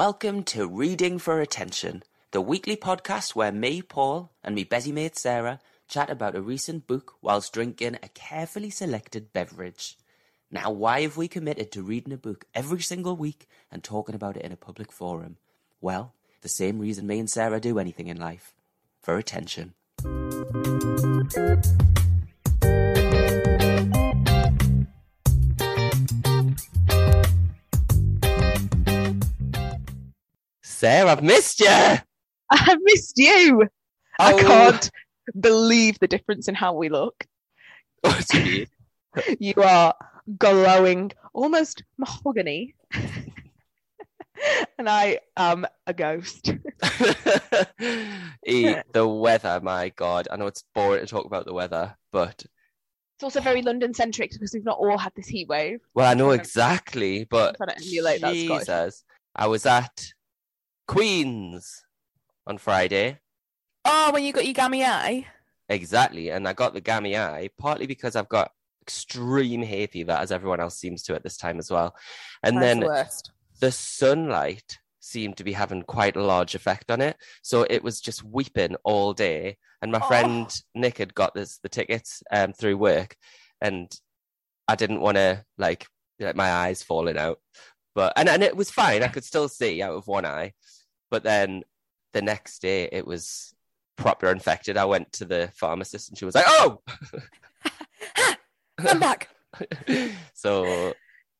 Welcome to Reading for Attention, the weekly podcast where me, Paul, and me busy mate Sarah chat about a recent book whilst drinking a carefully selected beverage. Now, why have we committed to reading a book every single week and talking about it in a public forum? Well, the same reason me and Sarah do anything in life for attention. Sarah, I've missed you. I have missed you. I Oh. can't believe the difference in how we look. Oh, Do you are glowing, almost mahogany. and I am a ghost. The weather, my God. I know it's boring to talk about the weather, but It's also very London centric because we've not all had this heat wave. well, I know exactly, but trying to emulate that Scottish. I was at Queen's on Friday. Oh, when you got your gammy eye. Exactly, and I got the gammy eye partly because I've got extreme hay fever, as everyone else seems to at this time as well. And then worst. the sunlight seemed to be having quite a large effect on it. So it was just weeping all day. And my Oh. friend Nick had got this the tickets um through work and I didn't want to like like my eyes falling out. But and, and it was fine. I could still see out of one eye. But then the next day it was proper infected. I went to the pharmacist and she was like, Oh Come back. so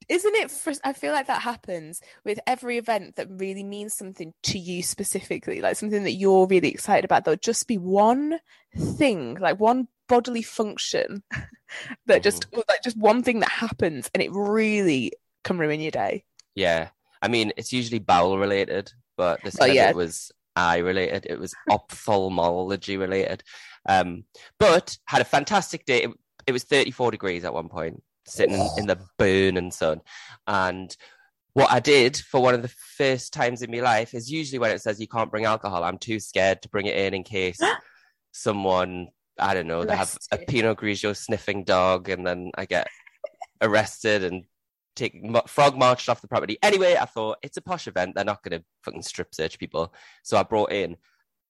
Isn't it? Fr- I feel like that happens with every event that really means something to you specifically, like something that you're really excited about. There'll just be one thing, like one bodily function that just, Mm-hmm. like just one thing that happens, and it really can ruin your day. Yeah. I mean, it's usually bowel related, but this Oh, time yeah. it was eye related. It was ophthalmology related. Um, but had a fantastic day. It, it was 34 degrees at one point, sitting in, in the burning sun. And what I did for one of the first times in my life is usually when it says you can't bring alcohol, I'm too scared to bring it in in case someone, I don't know, they have a. Pinot Grigio sniffing dog and then I get arrested and take frog marched off the property. Anyway, I thought it's a posh event. They're not going to fucking strip search people. So I brought in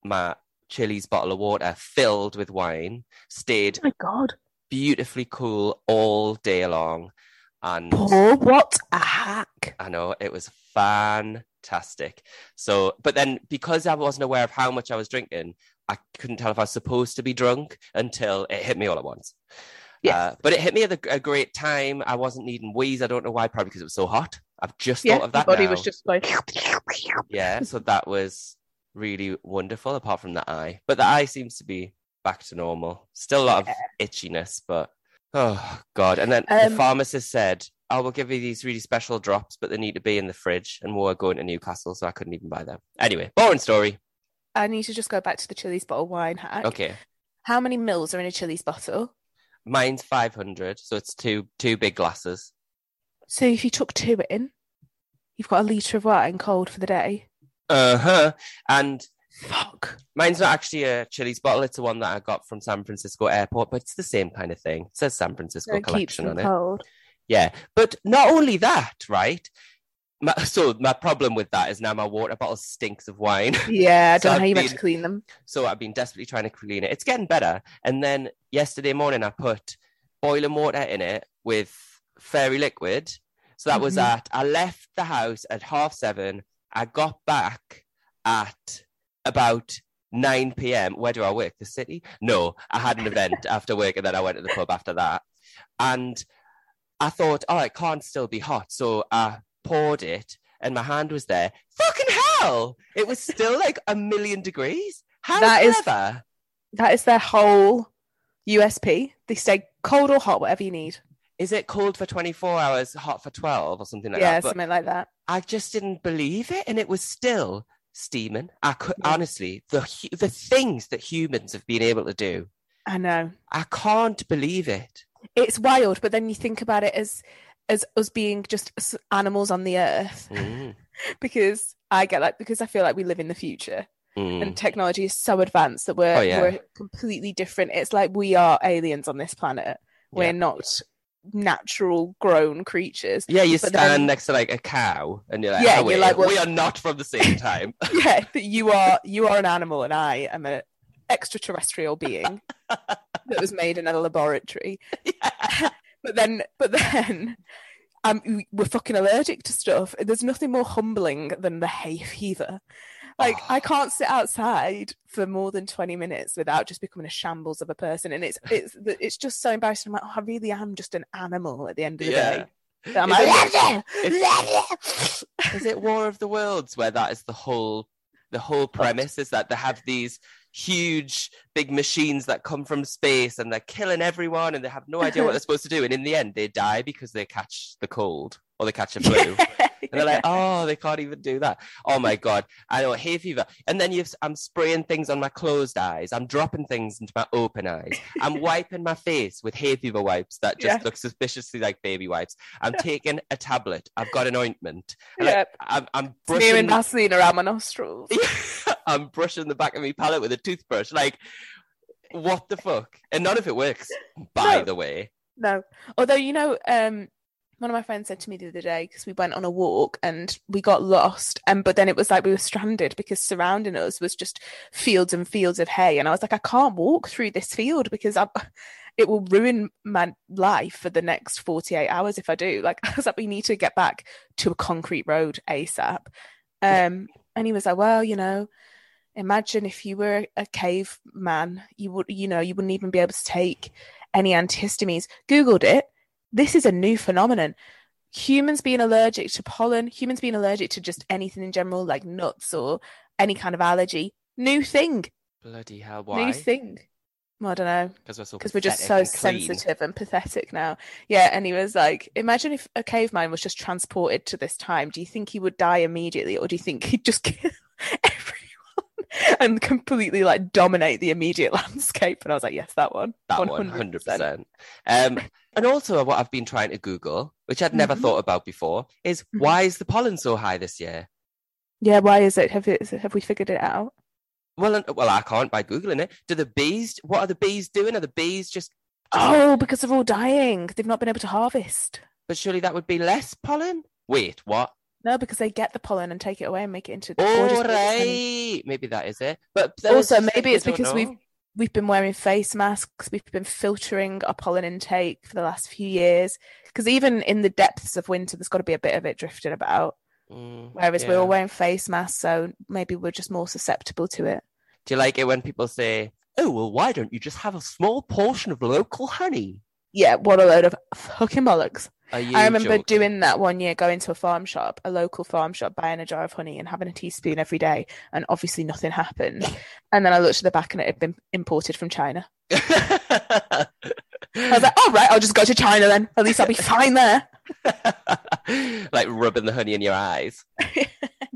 my Chilly's bottle of water filled with wine, stayed Oh my God. beautifully cool all day long. And Paul, what a hack! I know it was fantastic. So, but then because I wasn't aware of how much I was drinking, I couldn't tell if I was supposed to be drunk until it hit me all at once. Yes. Uh, but it hit me at a, a great time. I wasn't needing wheeze. I don't know why, probably because it was so hot. I've just Yeah, thought of that. body now. was just like. Yeah, so that was really wonderful, apart from the eye. But the eye seems to be back to normal. Still a lot of itchiness, but oh god. And then the Um, pharmacist said, I will give you these really special drops, but they need to be in the fridge. And we we're going to Newcastle, so I couldn't even buy them. Anyway, boring story. I need to just go back to the Chilly's bottle wine hack. Okay. How many mils are in a Chilly's bottle? Mine's five hundred, so it's two two big glasses. So if you took two in, you've got a litre of wine cold for the day. Uh-huh. And Fuck. mine's not actually a Chilly's bottle, it's the one that I got from San Francisco Airport, but it's the same kind of thing. It says San Francisco collection on it. cold. Yeah, but not only that, right? My, so my problem with that is now my water bottle stinks of wine. Yeah, I So don't know I've how you meant been- to clean them. so I've been desperately trying to clean it. It's getting better. And then yesterday morning, I put boiling water in it with fairy liquid. So that was Mhm. at, I left the house at half seven. I got back at about 9 p.m. Where do I work? The city? No, I had an event after work and then I went to the pub after that. And I thought, oh, it can't still be hot. So I poured it and my hand was there. Fucking hell! It was still like a million degrees. How That is- clever. That is their whole USP. They stay cold or hot, whatever you need. Is it cold for 24 hours, hot for 12 or something like yeah, that? Yeah, something like that. I just didn't believe it, and it was still steaming. I could Yeah. honestly the the things that humans have been able to do. I know. I can't believe it. It's wild, but then you think about it as as us being just animals on the earth Mm, because I get like because I feel like we live in the future mm. and technology is so advanced that we're Oh, yeah. we're completely different. It's like we are aliens on this planet. We're Yeah. not natural grown creatures. Yeah, you But stand then- next to like a cow and you're like, Yeah, oh, you're like, well- we are not from the same time. yeah, that you are you are an animal and I am an extraterrestrial being that was made in a laboratory. But then but then um we're fucking allergic to stuff. There's nothing more humbling than the hay fever. Like Oh. I can't sit outside for more than 20 minutes without just becoming a shambles of a person and it's it's it's just so embarrassing. I'm like, oh, I really am just an animal at the end of the Yeah. day. Is like, Is it War of the Worlds where that is the whole the whole premise is that they have these huge big machines that come from space and they're killing everyone and they have no idea what they're supposed to do and in the end they die because they catch the cold or they catch a flu. And they're like, oh, they can't even do that. Oh my god, I know hay fever. And then you've, I'm spraying things on my closed eyes. I'm dropping things into my open eyes. I'm wiping my face with hay fever wipes that just Yeah. look suspiciously like baby wipes. I'm taking a tablet. I've got an ointment. And, like, Yep. I'm, I'm Smearing brushing. Vaseline around my nostrils. I'm brushing the back of my palate with a toothbrush. Like, what the fuck? And none of it works. By No. the way, No. Although, you know, um, one of my friends said to me the other day because we went on a walk and we got lost, and but then it was like we were stranded because surrounding us was just fields and fields of hay, and I was like, I can't walk through this field because I, it will ruin my life for the next forty eight hours if I do. Like, I was like, we need to get back to a concrete road asap. Um, and he was like, well, you know. Imagine if you were a caveman, you would, you know, you wouldn't even be able to take any antihistamines. Googled it. This is a new phenomenon. Humans being allergic to pollen, humans being allergic to just anything in general, like nuts or any kind of allergy. New thing. bloody hell, Why? New thing. Well, I don't know Because we're so we're just so and sensitive and pathetic now. Yeah, and he was like, imagine if a caveman was just transported to this time. Do you think he would die immediately, or do you think he'd just kill everyone and completely like dominate the immediate landscape? And I was like, yes, that one. That one, hundred percent. Um, and also, what I've been trying to Google, which I'd never Mhm. thought about before, is Mhm. why is the pollen so high this year? Yeah, why is it? Have it, have we figured it out? Well, well, I can't by googling it. Do the bees? What are the bees doing? Are the bees just- Oh, because they're all dying. They've not been able to harvest. But surely that would be less pollen. Wait, what? No, because they get the pollen and take it away and make it into All gorgeous medicine. maybe that is it. But Also, maybe it's because we've we've been wearing face masks. We've been filtering our pollen intake for the last few years. Because even in the depths of winter, there's got to be a bit of it drifting about. Mm, Whereas we're all wearing face masks, so maybe we're just more susceptible to it. Do you like it when people say, "Oh, well, why don't you just have a small portion of local honey"? Yeah, what a load of fucking bollocks. I remember joking? doing that one year, going to a farm shop, a local farm shop, buying a jar of honey and having a teaspoon every day, and obviously nothing happened. And then I looked at the back and it had been imported from China. I was like, all right, I'll just go to China then. At least I'll be fine there. like rubbing the honey in your eyes.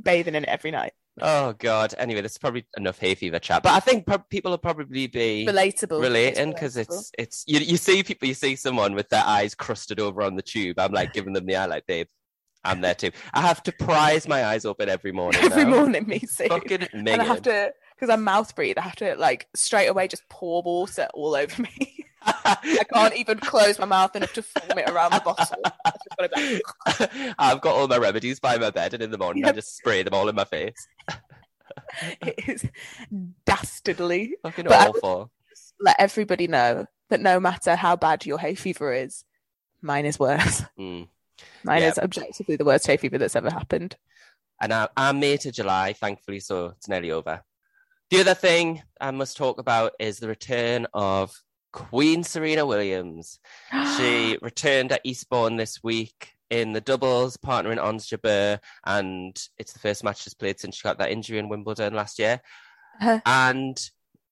Bathing in it every night. Oh God. Anyway, this is probably enough hay fever chat, but I think pro- people will probably be Relatable. relating because it's it's you, you see people you see someone with their eyes crusted over on the tube. I'm like giving them the eye like babe. I'm there too. I have to prise my eyes open every morning. every now. morning, me too. Fucking And I have to, because I mouth breathe, I have to like straight away just pour water all over me. I can't even close my mouth enough to form it around the bottle. I've got all my remedies by my bed, and in the morning I just spray them all in my face. it is dastardly. Fucking But awful. Let everybody know that no matter how bad your hay fever is, mine is worse. Mm. Mine Yeah. is objectively the worst hay fever that's ever happened. And I, I'm May to July, thankfully, so it's nearly over. The other thing I must talk about is the return of Queen Serena Williams. She returned at Eastbourne this week in the doubles, partnering Ons Jabeur, and it's the first match she's played since she got that injury in Wimbledon last year. Uh-huh. And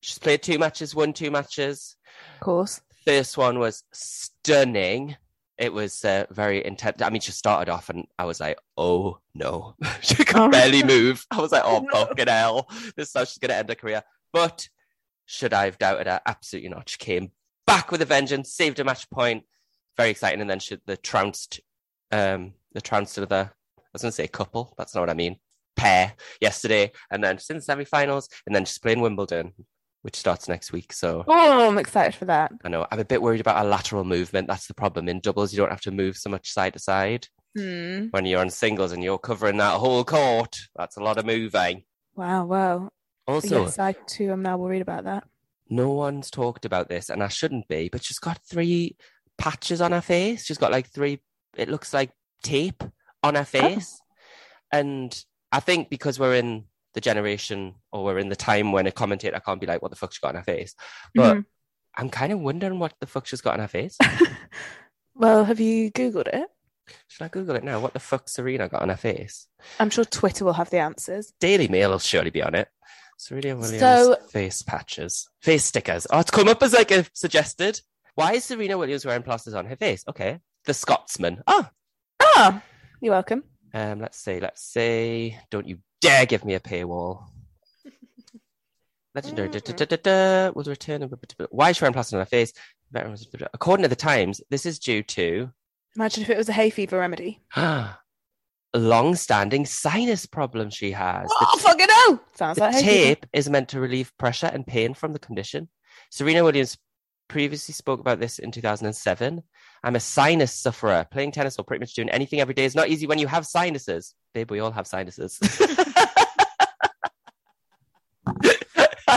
she's played two matches, won two matches. of course. First one was stunning. It was uh, very intense. I mean, she started off, and I was like, "Oh no!" she could Oh. barely move. I was like, "Oh fucking hell!" This is how she's going to end her career. But should I have doubted her? Absolutely not. She came back with a vengeance, saved a match point. Very exciting. And then she, the trounced, um, the trounced of the. I was going to say couple. That's not what I mean. Pair yesterday, and then she's in the semi-finals, and then she's playing Wimbledon. which starts next week. So Oh, I'm excited for that. I know I'm a bit worried about our lateral movement. That's the problem. In doubles, you don't have to move so much side to side. Hmm. When you're on singles and you're covering that whole court, that's a lot of moving. Wow, wow. Also, yes, I too am now worried about that. no one's talked about this, and I shouldn't be, but she's got three patches on her face. She's got like three, it looks like tape on her face. And I think because we're in the generation or we're in the time when a commentator can't be like, what the fuck she got on her face? But Mhm. I'm kind of wondering what the fuck she's got on her face. Well, have you Googled it? Should I Google it now? What the fuck Serena got on her face? I'm sure Twitter will have the answers. Daily Mail will surely be on it. Serena Williams So- face patches, face stickers. Oh, it's come up as like a suggested. Why is Serena Williams wearing plasters on her face? Okay, the Scotsman. Oh, Ah, you're welcome. um, let's see, let's see. Don't you dare give me a paywall. Legendary da, da, da, da, da, was return. Why is she wearing plasters on her face? According to the Times, this is due to Imagine if it was a hay fever remedy. long-standing sinus problems she has. The Oh, fucking hell! Sounds The like tape is meant to relieve pressure and pain from the condition. Serena Williams previously spoke about this in 2007. I'm a sinus sufferer. Playing tennis or pretty much doing anything every day is not easy when you have sinuses. Babe, we all have sinuses.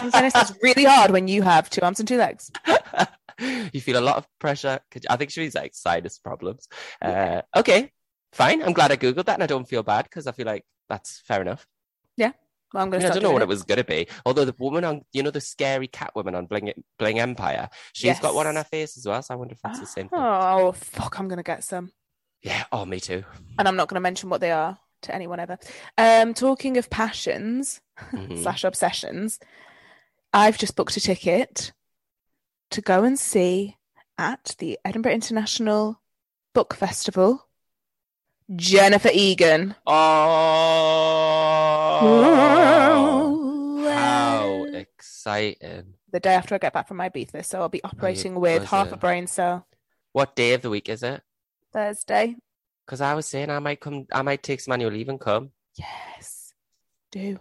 Is really hard when you have two arms and two legs. you feel a lot of pressure. I think she means like sinus problems. Uh, okay, fine. I'm glad I Googled that and I don't feel bad because I feel like that's fair enough. Well, I'm gonna I don't know what it was going to be. Although the woman on, you know, the scary cat woman on Bling, Bling Empire, she's got one on her face as well. So I wonder if that's the same thing. Oh, fuck, I'm going to get some. Yeah. Oh, me too. And I'm not going to mention what they are to anyone ever. Um, talking of passions Mhm. slash obsessions, I've just booked a ticket to go and see at the Edinburgh International Book Festival Jennifer Egan. Oh, how exciting! the day after I get back from my Ibiza, so I'll be operating with half a brain cell What day of the week is it? Thursday. Because I was saying I might come, I might take some annual leave and come. Yes, do,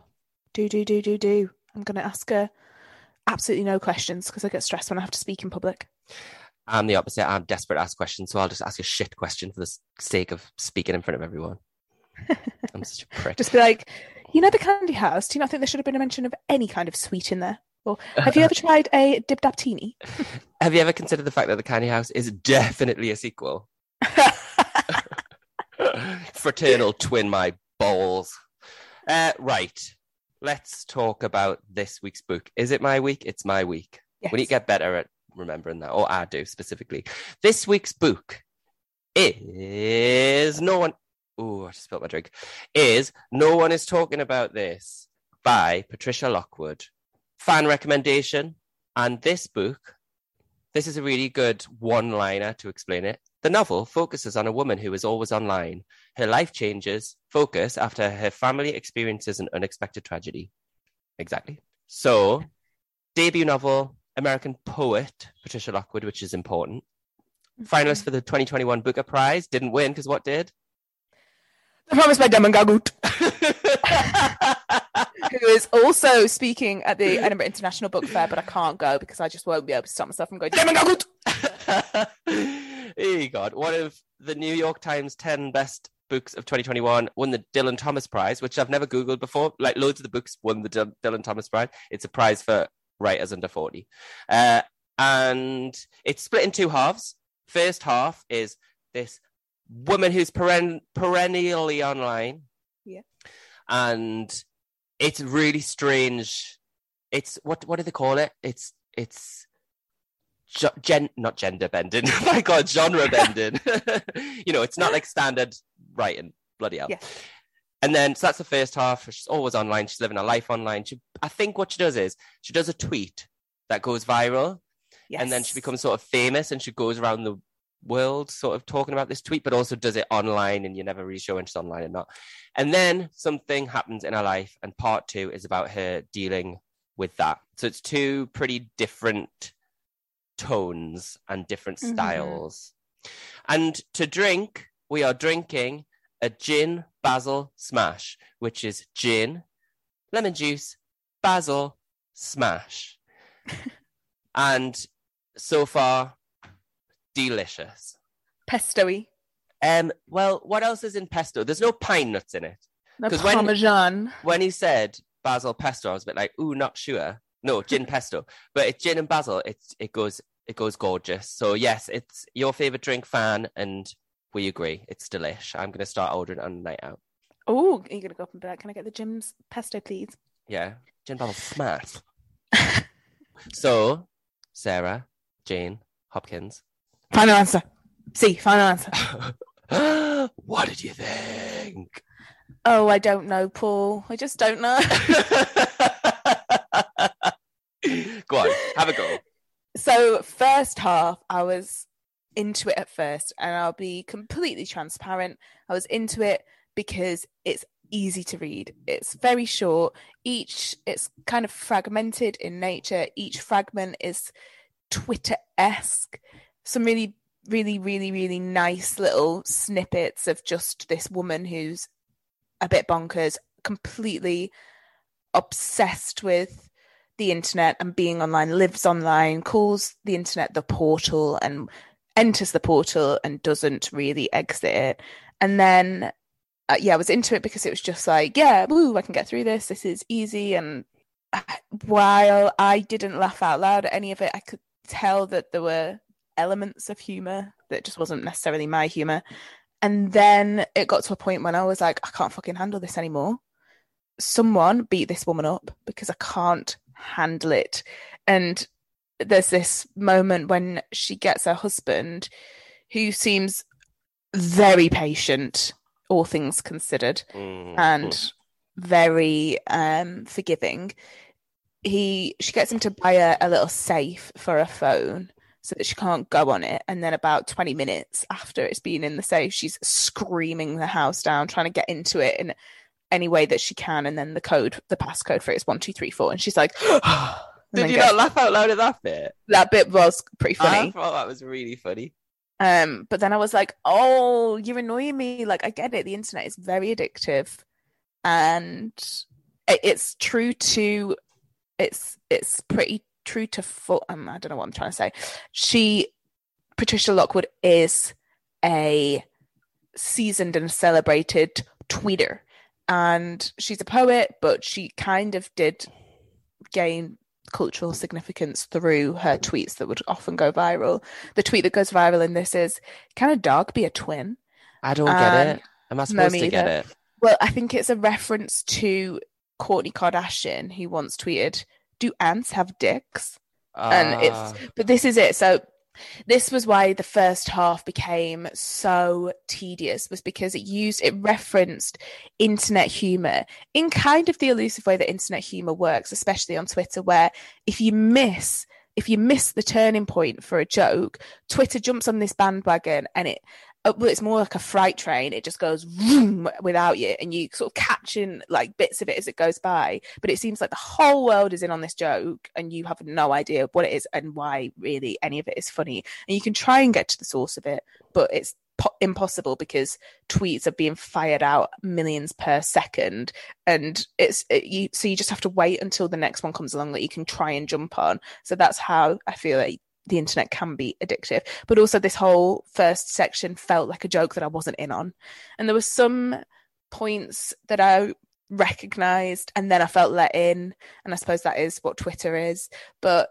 do, do, do, do, do. I'm going to ask her absolutely no questions because I get stressed when I have to speak in public. I'm the opposite. I'm desperate to ask questions, so I'll just ask a shit question for the sake of speaking in front of everyone. I'm such a prick. Just be like, you know, the candy house. Do you not think there should have been a mention of any kind of sweet in there? Or have you ever tried a dip daptini? Have you ever considered the fact that the Candy House is definitely a sequel? Fraternal twin my balls. Uh, right. Let's talk about this week's book. Is it my week? It's my week. yes. We need to get better at remembering that, or I do specifically. This week's book is no one. Oh, I just spilled my drink. Is no one is talking about this by Patricia Lockwood. Fan recommendation, and this book. This is a really good one-liner to explain it. The novel focuses on a woman who is always online. Her life changes focus after her family experiences an unexpected tragedy. Exactly. So, debut novel, American poet Patricia Lockwood, which is important. Mm-hmm. Finalist for the 2021 Booker Prize. Didn't win because what did? The Promise by Damon Galgut, who is also speaking at the Edinburgh International Book Fair, but I can't go because I just won't be able to stop myself from going, Damon Galgut! hey God, one of the New York Times 10 best books of 2021 won the Dylan Thomas Prize, which I've never Googled before. Like loads of the books won the Dylan- Dylan Thomas Prize. It's a prize for writers under 40. Uh, and it's split in two halves. First half is this woman who's peren- perennially online. Yeah. And it's really strange. It's what what do they call it? It's it's ge- gen not gender bending. oh my god, genre bending. you know, it's not like standard writing. Bloody hell. Yeah. And then so that's the first half. She's always online. She's living her life online. She, I think what she does is she does a tweet that goes viral, Yes. and then she becomes sort of famous, and she goes around the world sort of talking about this tweet, but also does it online, and you're never really sure when she's online or not. And then something happens in her life, and part two is about her dealing with that. So it's two pretty different tones and different Mhm. styles. And to drink, we are drinking a gin basil smash, which is gin, lemon juice, basil smash. and so far, delicious. Pesto-y. Um, well, what else is in pesto? There's no pine nuts in it. No 'Cause when- When he said basil pesto, I was a bit like, ooh, not sure. No, gin pesto, but it's gin and basil. It's it goes it goes gorgeous. So yes, it's your favorite drink, fan, and we agree. It's delish. I'm gonna start ordering on a night out. Oh, you're gonna go up and be like, can I get the Jim's pesto, please? Yeah, gin basil smash. So, Sarah, Jane, Hopkins. Final answer. See, final answer. what did you think? Oh, I don't know, Paul. I just don't know. go on, have a go. so first half, I was into it at first, and I'll be completely transparent. I was into it because it's easy to read. It's very short. Each it's kind of fragmented in nature. Each fragment is Twitter-esque. Some really, really, really, really nice little snippets of just this woman who's a bit bonkers, completely obsessed with the internet and being online, lives online, calls the internet the portal and enters the portal and doesn't really exit it. And then, uh, yeah, I was into it because it was just like, yeah, woo, I can get through this. This is easy. And while I didn't laugh out loud at any of it, I could tell that there were elements of humor that just wasn't necessarily my humor. And then it got to a point when I was like, I can't fucking handle this anymore. Someone beat this woman up because I can't handle it. And there's this moment when she gets her husband, who seems very patient, all things considered, Mm, and very um forgiving. He she gets him to buy a, a little safe for her phone so that she can't go on it. And then about 20 minutes after it's been in the safe, she's screaming the house down, trying to get into it in any way that she can. And then the code, the passcode for it is one, two, three, four. And she's like, and Did you not laugh out loud at that bit? that bit was pretty funny. I thought that was really funny. Um, but then I was like, oh, you're annoying me. Like, I get it. The internet is very addictive, and it's true to, it's it's pretty true to full. Um, I don't know what I'm trying to say. She, Patricia Lockwood, is a seasoned and celebrated tweeter, and she's a poet, but she kind of did gain cultural significance through her tweets that would often go viral the tweet that goes viral in this is can a dog be a twin I don't get Um, it. Am I supposed me to get either. it? well i think it's a reference to courtney kardashian who once tweeted do ants have dicks and it's Ah, but this is it so this was why the first half became so tedious was because it used it referenced internet humor in kind of the elusive way that internet humor works especially on twitter where if you miss if you miss the turning point for a joke twitter jumps on this bandwagon and it Oh, well, it's more like a freight train. It just goes vroom without you, and you sort of catching like bits of it as it goes by. But it seems like the whole world is in on this joke, and you have no idea what it is and why really any of it is funny. And you can try and get to the source of it, but it's po- impossible because tweets are being fired out millions per second, and it's it, you. So you just have to wait until the next one comes along that you can try and jump on. So that's how I feel like the internet can be addictive. But also, this whole first section felt like a joke that I wasn't in on. And there were some points that I recognized and then I felt let in. And I suppose that is what Twitter is. But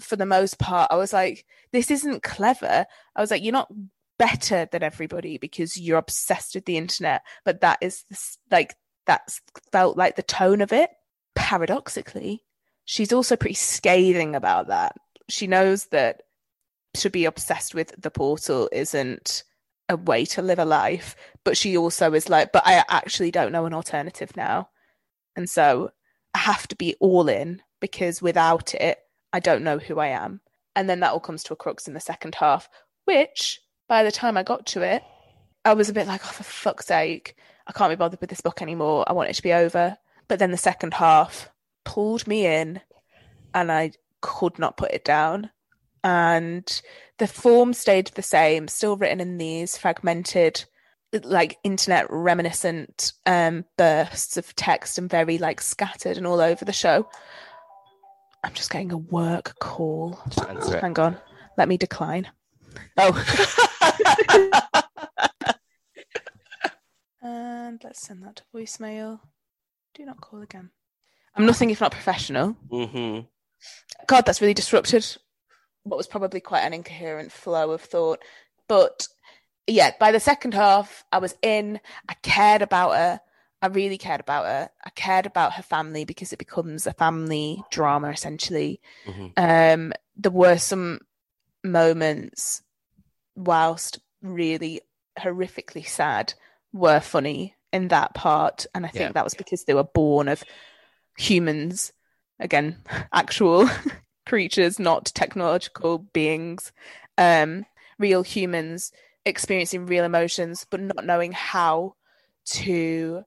for the most part, I was like, this isn't clever. I was like, you're not better than everybody because you're obsessed with the internet. But that is this, like, that's felt like the tone of it. Paradoxically, she's also pretty scathing about that she knows that to be obsessed with the portal isn't a way to live a life but she also is like but i actually don't know an alternative now. And so i have to be all in because without it i don't know who i am. And then that all comes to a crux in the second half which by the time i got to it i was a bit like oh for fuck's sake. I can't be bothered with this book anymore. I want it to be over. But then the second half pulled me in and i could not put it down. And the form stayed the same, still written in these fragmented, like internet reminiscent um, bursts of text and very like scattered and all over the show. I'm just getting a work call. Just answer it. Hang on. Let me decline. Oh. And let's send that to voicemail. Do not call again. I'm nothing if not professional. hmm God, that's really disrupted what was probably quite an incoherent flow of thought. But yeah, by the second half, I was in. I cared about her. I really cared about her. I cared about her family because it becomes a family drama essentially. hmm Um, there were some moments, whilst really horrifically sad, were funny in that part, and I think Yeah. that was because they were born of humans, again, actual creatures, not technological beings, um, real humans experiencing real emotions, but not knowing how to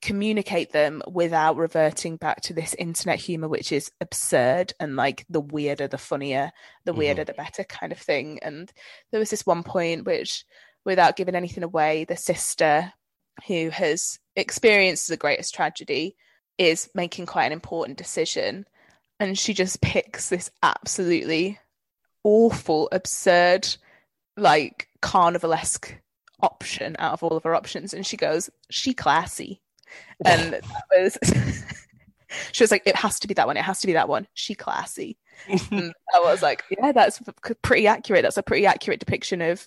communicate them without reverting back to this internet humor which is absurd and like the weirder the funnier the Mhm. weirder the better kind of thing and there was this one point which without giving anything away the sister who has experienced the greatest tragedy is making quite an important decision. And she just picks this absolutely awful absurd like carnivalesque option out of all of her options. And she goes she classy. And that was she was like it has to be that one. It has to be that one. She classy. And i was like yeah that's pretty accurate. That's a pretty accurate depiction of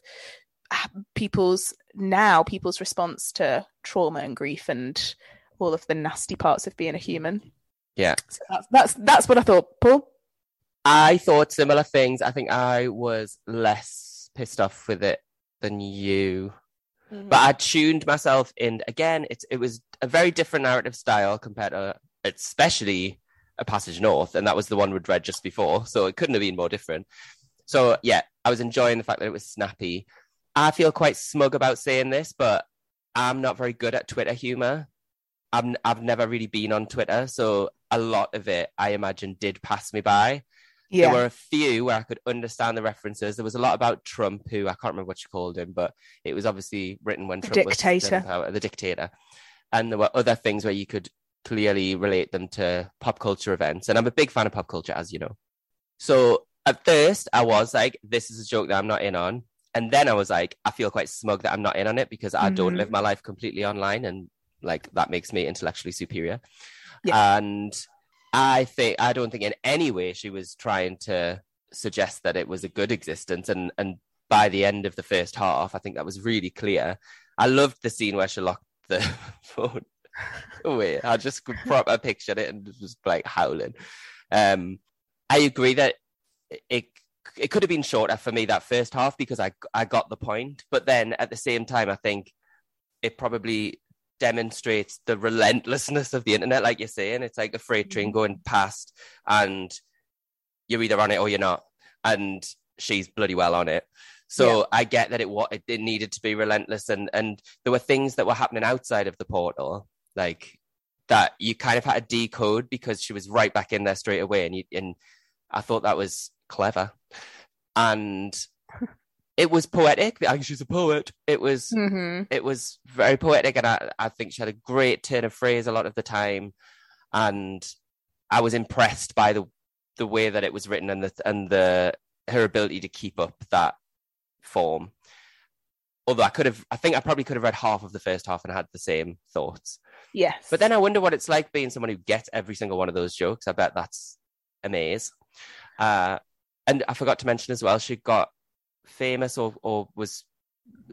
people's now people's response to trauma and grief and all of the nasty parts of being a human Yeah. so that's that's, that's what i thought paul I thought similar things. I think I was less pissed off with it than you. Mm-hmm. But I tuned myself in again. It's it was a very different narrative style compared to especially a passage north, and that was the one we'd read just before. So it couldn't have been more different. So yeah, I was enjoying the fact that it was snappy. I feel quite smug about saying this, but I'm not very good at Twitter humor. I'm I've never really been on Twitter, so a lot of it I imagine did pass me by. yeah There were a few where I could understand the references. There was a lot about Trump, who I can't remember what you called him, but it was obviously written when The Trump was dictator. power, the dictator. And there were other things where you could clearly relate them to pop culture events. And I'm a big fan of pop culture, as you know. So at first, I was like, this is a joke that I'm not in on. And then I was like, I feel quite smug that I'm not in on it because I don't Mhm. live my life completely online. And like, that makes me intellectually superior. Yeah. And I think, I don't think in any way she was trying to suggest that it was a good existence. And, and by the end of the first half, I think that was really clear. I loved the scene where she locked the phone away. I just could proper picture it and just like howling. Um, I agree that it it could have been shorter for me that first half because I I got the point, but then at the same time, I think it probably demonstrates the relentlessness of the internet, like you're saying. It's like a freight train mm-hmm. going past, and you're either on it or you're not, and she's bloody well on it. So Yeah. I get that it what it, it needed to be relentless, and and there were things that were happening outside of the portal, like that you kind of had to decode because she was right back in there straight away, and you and I thought that was clever, and it was poetic. I think she's a poet. It was hmm it was very poetic, and I I think she had a great turn of phrase a lot of the time, and I was impressed by the the way that it was written and the and the her ability to keep up that form. Although I could have, I think I probably could have read half of the first half and had the same thoughts. yes But then I wonder what it's like being someone who gets every single one of those jokes. I bet that's a maze. Uh, and I forgot to mention as well, she got famous or, or was,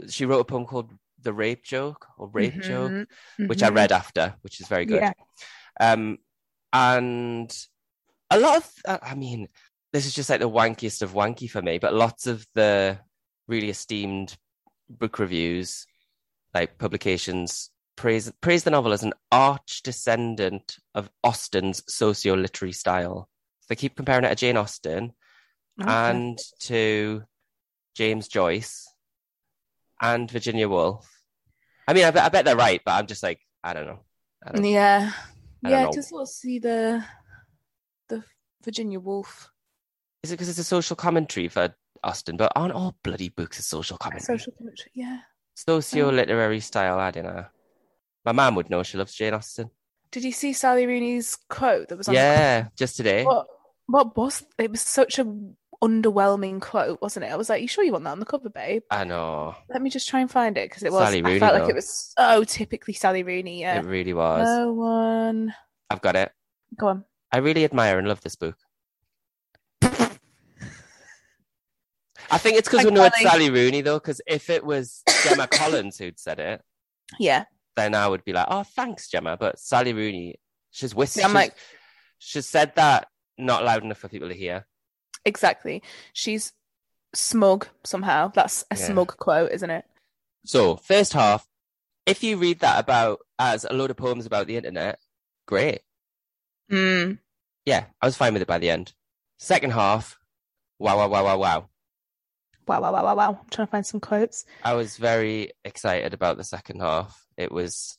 she wrote a poem called The Rape Joke or Rape Joke, Mhm, which I read after, which is very good. Yeah. Um, and a lot of, uh, I mean, this is just like the wankiest of wanky for me, but lots of the really esteemed book reviews, like publications, praise praise the novel as an arch descendant of Austen's socio-literary style. They keep comparing it to Jane Austen Okay. and to James Joyce and Virginia Woolf. I mean, I bet, I bet they're right, but I'm just like, I don't know. I don't, yeah I don't yeah know. to sort of see the the virginia woolf Is it because it's a social commentary for Austen? But aren't all bloody books a social commentary? social commentary yeah Socio literary style, I don't know. My mum would know she loves Jane Austen. did you see sally rooney's quote that was on Yeah, just today. what what was it was such a underwhelming quote, wasn't it? I was like, "You sure you want that on the cover, babe?" I know. Let me just try and find it because it was. Sally Rooney, I felt like it was so typically Sally Rooney. Yeah. It really was. No one. I've got it. Go on. I really admire and love this book. I think it's because we know it's Sally. Rooney though, because if it was Gemma Collins who'd said it, Yeah. then I would be like, "Oh, thanks, Gemma." But Sally Rooney, she's whispered. Yeah, I'm like- she's said that not loud enough for people to hear. Exactly. She's smug somehow. That's a Yeah. smug quote, isn't it? So, first half, if you read that about as a load of poems about the internet, great. Mm. Yeah, I was fine with it by the end. Second half, wow, wow, wow, wow, wow. Wow, wow, wow, wow, wow. I'm trying to find some quotes. I was very excited about the second half. It was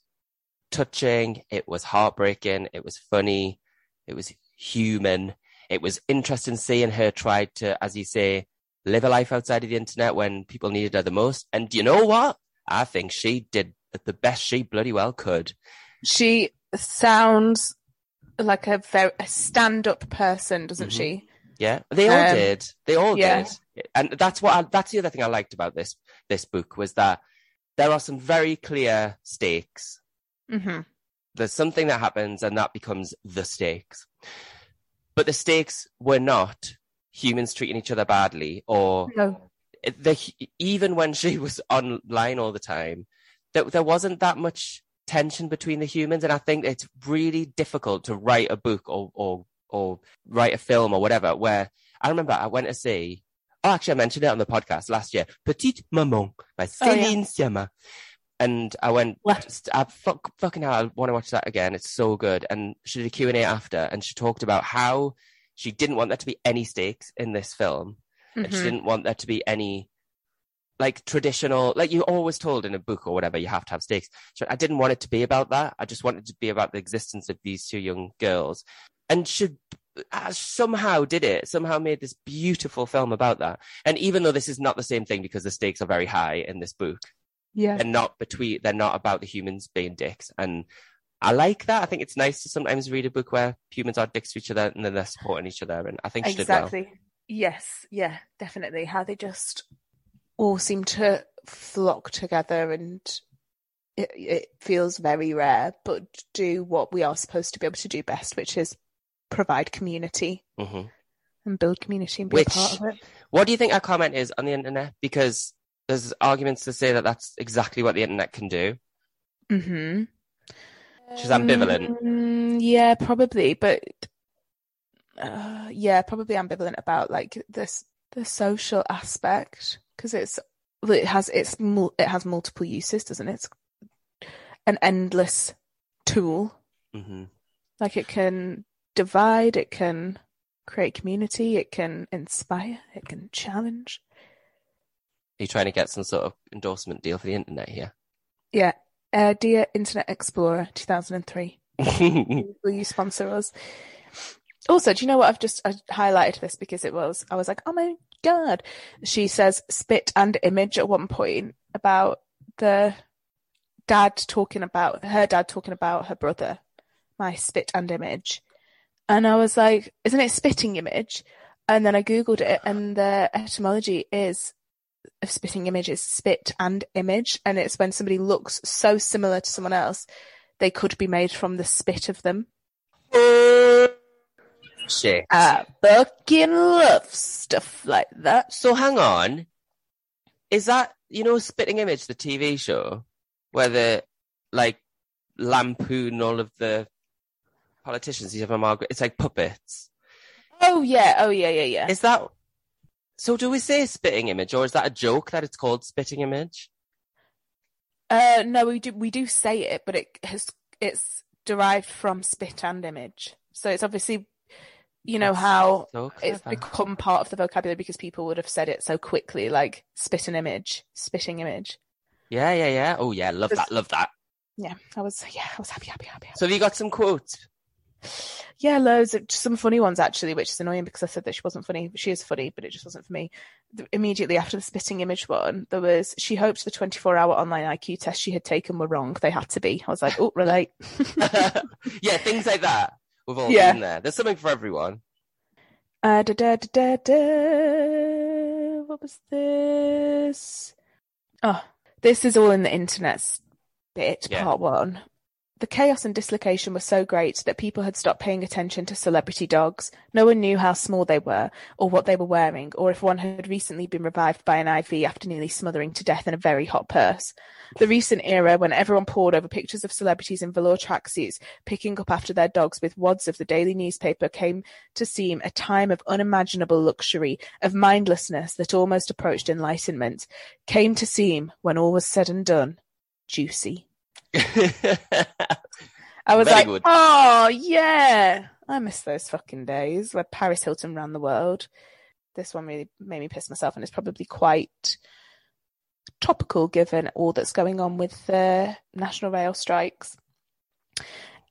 touching, it was heartbreaking, it was funny, it was human. It was interesting seeing her try to, as you say, live a life outside of the internet when people needed her the most. And you know what? I think she did the best she bloody well could. She sounds like a very a stand-up person, doesn't Mhm. she? Yeah, they all Um, did. They all yeah. did, and that's what I, that's the other thing I liked about this this book was that there are some very clear stakes. hmm There's something that happens, and that becomes the stakes. But the stakes were not humans treating each other badly, or No. the, even when she was online all the time, there, there wasn't that much tension between the humans. And I think it's really difficult to write a book or, or, or write a film or whatever, where I remember I went to see, oh, actually, I mentioned it on the podcast last year, Petite Maman by Oh, yeah. Céline Sciamma. And I went, What? I fuck, fucking hell, I want to watch that again. It's so good. And she did a Q&A after, and she talked about how she didn't want there to be any stakes in this film and she Mhm. didn't want there to be any like traditional like you always told in a book or whatever you have to have stakes so i didn't want it to be about that i just wanted it to be about the existence of these two young girls and should uh, somehow did it somehow made this beautiful film about that and even though this is not the same thing because the stakes are very high in this book Yeah. they're not between they're not about the humans being dicks and I like that. I think it's nice to sometimes read a book where humans are dicks to each other and then they're supporting each other. And I think did well. Exactly. Yes. Yeah. Definitely. How they just all seem to flock together, and it, it feels very rare, but do what we are supposed to be able to do best, which is provide community hmm and build community and be Which- a part of it. What do you think our comment is on the internet? Because there's arguments to say that that's exactly what the internet can do. Mm-hmm. She's ambivalent. Mm, yeah, probably, but uh, yeah, probably ambivalent about like this the social aspect because it's well, it has it's mul- it has multiple uses, doesn't it? It's an endless tool. hmm Like it can divide, it can create community, it can inspire, it can challenge. Are you trying to get some sort of endorsement deal for the internet here? Yeah. Uh, dear Internet Explorer 2003. Will you sponsor us? Also, do you know what I've just I highlighted this because it was I was like, oh my god. She says spit and image at one point about the dad talking about her dad talking about her brother, my spit and image. And I was like, isn't it spitting image? And then I Googled it and the etymology is of spitting image is spit and image. And it's when somebody looks so similar to someone else, they could be made from the spit of them. Shit. I fucking love stuff like that. so hang on. Is that, you know, Spitting Image, the TV show, where they like lampoon all of the politicians? You have a Margaret, it's like puppets. Oh yeah, oh yeah, yeah, yeah. Is that, so do we say Spitting Image or is that a joke that it's called Spitting Image? Uh, no, we do we do say it, but it has it's derived from spit and image. So it's obviously, you know That's how So it's become part of the vocabulary because people would have said it so quickly, like spit an image, spitting image. Yeah, yeah, yeah. Oh yeah, love that, love that. Yeah, I was yeah, I was happy, happy, happy. happy. So have you got some quotes? Yeah, loads of some funny ones actually, which is annoying because I said that she wasn't funny. She is funny, but it just wasn't for me. The- Immediately after the spitting image one, there was she hoped the 24 hour online IQ test she had taken were wrong. They had to be. I was like, oh, relate. yeah, things like that. We've all Yeah. been there. There's something for everyone. Uh, da, da, da, da, da. What was this? Oh, this is all in the internet's bit, Yeah. part one. The chaos and dislocation were so great that people had stopped paying attention to celebrity dogs. No one knew how small they were, or what they were wearing, or if one had recently been revived by an IV after nearly smothering to death in a very hot purse. The recent era, when everyone pored over pictures of celebrities in velour tracksuits, picking up after their dogs with wads of the daily newspaper, came to seem a time of unimaginable luxury, of mindlessness that almost approached enlightenment, came to seem, when all was said and done, juicy. I was Very like, good. oh yeah, I miss those fucking days where Paris Hilton ran the world. This one really made me piss myself, and it's probably quite topical given all that's going on with the national rail strikes.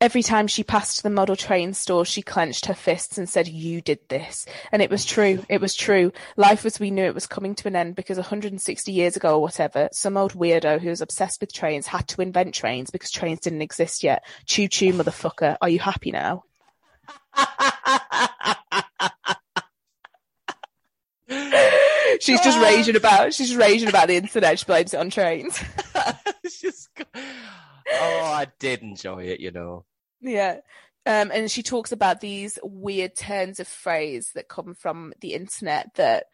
Every time she passed the model train store, she clenched her fists and said, You did this. And it was true. It was true. Life as we knew it was coming to an end because 160 years ago or whatever, some old weirdo who was obsessed with trains had to invent trains because trains didn't exist yet. Choo choo, motherfucker. Are you happy now? She's just raging about. She's raging about the internet. She blames it on trains. It's just oh, I did enjoy it, you know. Yeah. Um, and she talks about these weird turns of phrase that come from the internet that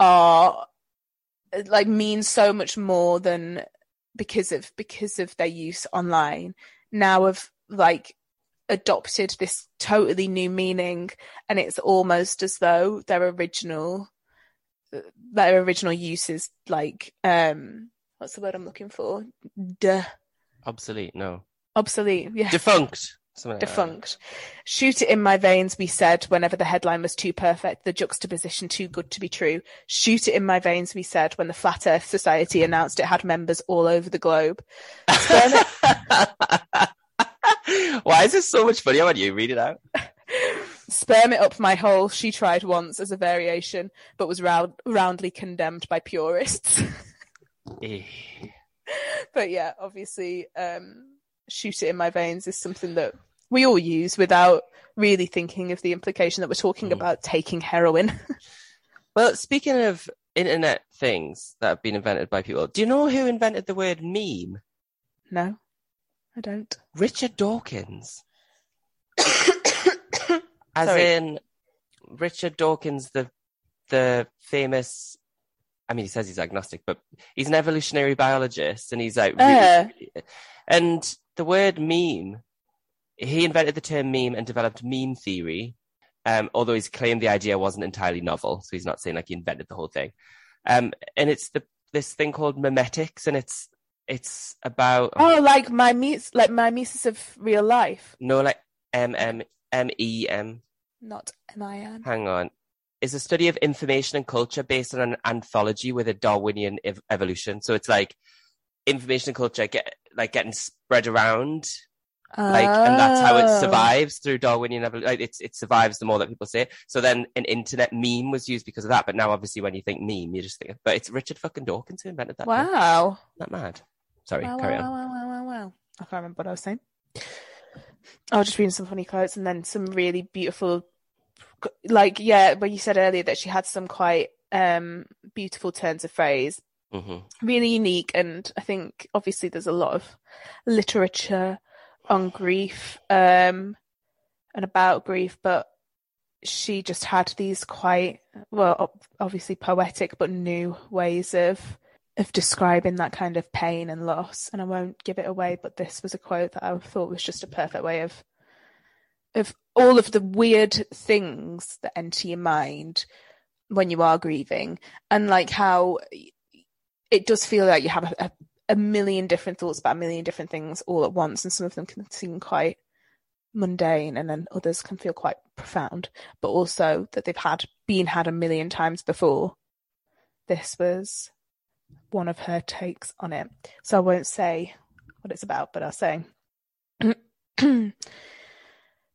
are like mean so much more than because of because of their use online now have like adopted this totally new meaning and it's almost as though their original their original use is like um what's the word I'm looking for? Duh. Obsolete, no. Obsolete. Yeah. Defunct. Something like that. Defunct. Shoot it in my veins, we said whenever the headline was too perfect, the juxtaposition too good to be true. Shoot it in my veins, we said when the Flat Earth Society announced it had members all over the globe. Why is this so much funnier when you read it out? sperm it up my hole, she tried once as a variation, but was round, roundly condemned by purists. Eh. but yeah, obviously, um, shoot it in my veins is something that we all use without really thinking of the implication that we're talking Mm. about taking heroin. Well, speaking of internet things that have been invented by people, do you know who invented the word meme? no, I don't. Richard Dawkins. As Sorry. in Richard Dawkins, the the famous. I mean, he says he's agnostic, but he's an evolutionary biologist, and he's like, really- and the word meme. He invented the term meme and developed meme theory. Um, although he's claimed the idea wasn't entirely novel, so he's not saying like he invented the whole thing. Um, and it's the this thing called memetics, and it's it's about Oh, like my mes- like mimesis of real life, no like M M M E M. not M I M. Hang on. Is a study of information and culture based on an anthology with a Darwinian ev- evolution. So it's like information and culture get like getting spread around, like, and that's how Oh. it survives through Darwinian evolution. Like, it's, it survives the more that people say it. So then an internet meme was used because of that. But now, obviously, when you think meme, you just think, but it's Richard fucking Dawkins who invented that. Wow. That mad? Sorry, Wow, carry wow, on. wow, wow, wow, wow. I can't remember what I was saying. I was just reading some funny quotes and then some really beautiful, like, yeah, when you said earlier that she had some quite um beautiful turns of phrase, hmm really unique. And I think obviously there's a lot of literature on grief um and about grief, but she just had these quite, well, ob- obviously poetic, but new ways of of describing that kind of pain and loss. And I won't give it away, but this was a quote that I thought was just a perfect way of of all of the weird things that enter your mind when you are grieving, and like how it does feel like you have a, a, million different thoughts about a million different things all at once, and some of them can seem quite mundane, and then others can feel quite profound, but also that they've had been had a million times before. This was one of her takes on it. So I won't say what it's about, but I'll say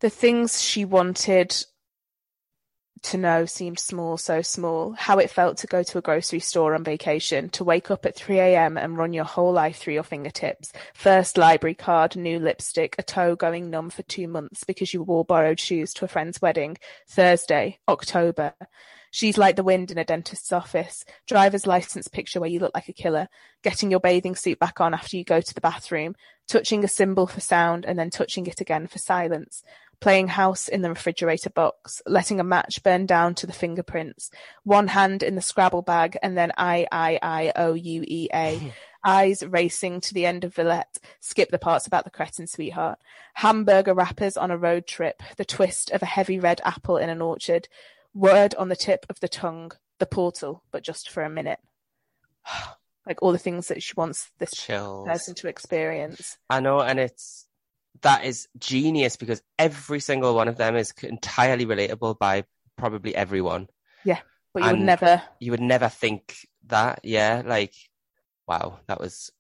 the things she wanted to know seemed small, so small. How it felt to go to a grocery store on vacation, to wake up at 3 a.m. and run your whole life through your fingertips. First library card, new lipstick, a toe going numb for two months because you wore borrowed shoes to a friend's wedding. Thursday, October. She's like the wind in a dentist's office. Driver's license picture where you look like a killer. Getting your bathing suit back on after you go to the bathroom. Touching a symbol for sound and then touching it again for silence playing house in the refrigerator box, letting a match burn down to the fingerprints, one hand in the Scrabble bag, and then I, I, I, O, U, E, A. Eyes racing to the end of Villette, skip the parts about the cretin sweetheart. Hamburger wrappers on a road trip, the twist of a heavy red apple in an orchard, word on the tip of the tongue, the portal, but just for a minute. like all the things that she wants this Chills. person to experience. I know, and it's that is genius because every single one of them is entirely relatable by probably everyone. Yeah, but you would never You would never think that, yeah. Like, wow, that was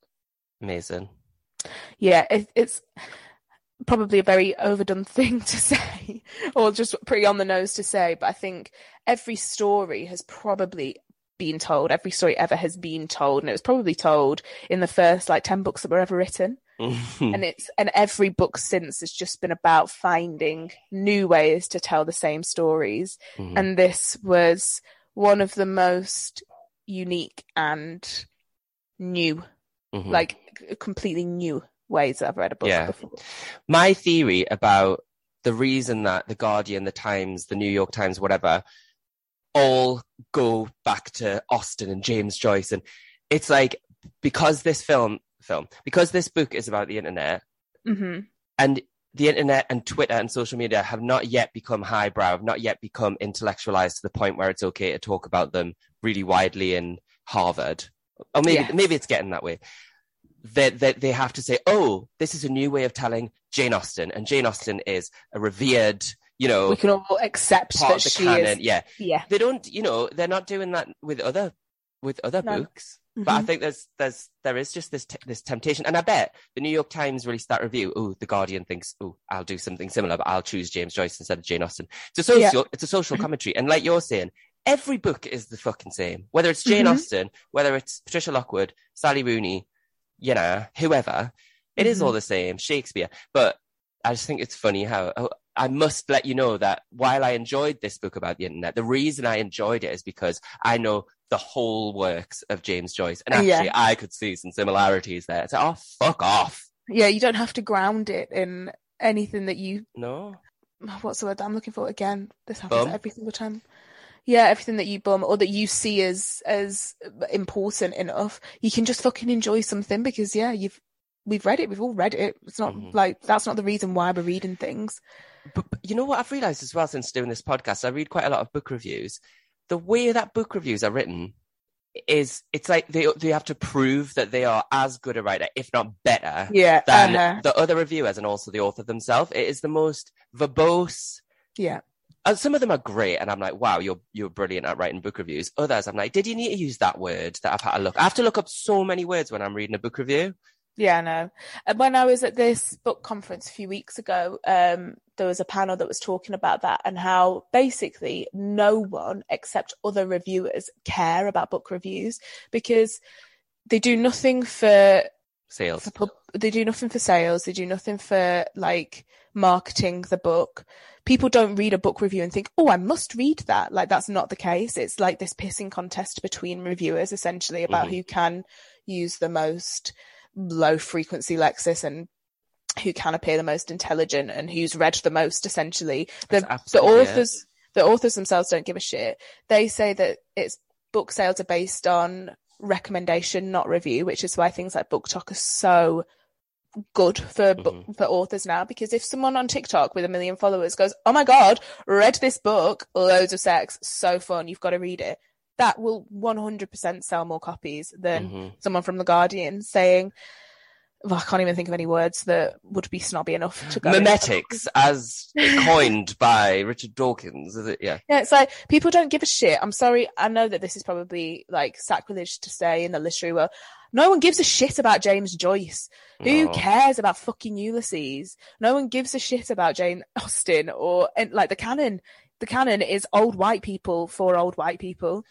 amazing. yeah, it, it's probably a very overdone thing to say, or just pretty on the nose to say. But I think every story has probably been told. Every story ever has been told, and it was probably told in the first like ten books that were ever written. And it's and every book since has just been about finding new ways to tell the same stories. Mhm. And this was one of the most unique and new, Mhm. like completely new ways that I've read a book Yeah. before. my theory about the reason that the Guardian, the Times, the New York Times, whatever, all go back to Austen and James Joyce, and it's like because this film, film, because this book is about the internet, hmm and the internet and Twitter and social media have not yet become highbrow, have not yet become intellectualized to the point where it's okay to talk about them really widely in Harvard. Or maybe Yes. maybe it's getting that way. They, they they have to say, oh, this is a new way of telling Jane Austen, and Jane Austen is a revered, you know, We can all accept that she canon. is. Yeah, Yeah. they don't, you know, they're not doing that with other with other No. books. But I Mhm. think there's there's there is just this t- this temptation, and I bet the New York Times released that review. Oh, the Guardian thinks, oh, I'll do something similar, but I'll choose James Joyce instead of Jane Austen. It's a Yeah. social, it's a social commentary, and like you're saying, every book is the fucking same. Whether it's Jane Mhm. Austen, whether it's Patricia Lockwood, Sally Rooney, you know, whoever, it is Mhm. all the same. Shakespeare, but I just think it's funny how. Oh, I must let you know that while I enjoyed this book about the internet, the reason I enjoyed it is because I know the whole works of James Joyce. And Yeah. actually, I could see some similarities there. It's like, oh, fuck off. Yeah, you don't have to ground it in anything that you No. what's the word I'm looking for again? This happens Bum? every single time. Yeah, everything that you bum or that you see as as important enough, you can just fucking enjoy something because yeah, you've we've read it, we've all read it. It's not Mhm. like that's not the reason why we're reading things. But, but you know what I've realized as well since doing this podcast? I read quite a lot of book reviews. The way that book reviews are written is it's like they they have to prove that they are as good a writer, if not better, Yeah, than uh-huh. the other reviewers and also the author themselves. It is the most verbose. yeah, And some of them are great, and I'm like, wow, you're you're brilliant at writing book reviews. Others, I'm like, did you need to use that word that I've had to look? I have to look up so many words when I'm reading a book review. Yeah, I know. And when I was at this book conference a few weeks ago, um, there was a panel that was talking about that and how basically no one except other reviewers care about book reviews because they do nothing for Sales. for pub- they do nothing for sales they do nothing for like marketing the book people don't read a book review and think oh i must read that like that's not the case it's like this pissing contest between reviewers essentially about Mhm. who can use the most low frequency lexis and who can appear the most intelligent and who's read the most essentially the, the absolutely it. authors the authors themselves don't give a shit they say that it's book sales are based on recommendation not review which is why things like BookTok are so good for Mhm. for authors now because if someone on TikTok with a million followers goes oh my god read this book loads of sex so fun you've got to read it that will 100% sell more copies than Mhm. someone from the Guardian saying well, I can't even think of any words that would be snobby enough to go. Memetics, as coined by Richard Dawkins, is it? Yeah. Yeah, it's like people don't give a shit. I'm sorry. I know that this is probably like sacrilege to say in the literary world. No one gives a shit about James Joyce. Who cares about fucking Ulysses? No one gives a shit about Jane Austen or and like the canon. the canon is old white people for old white people.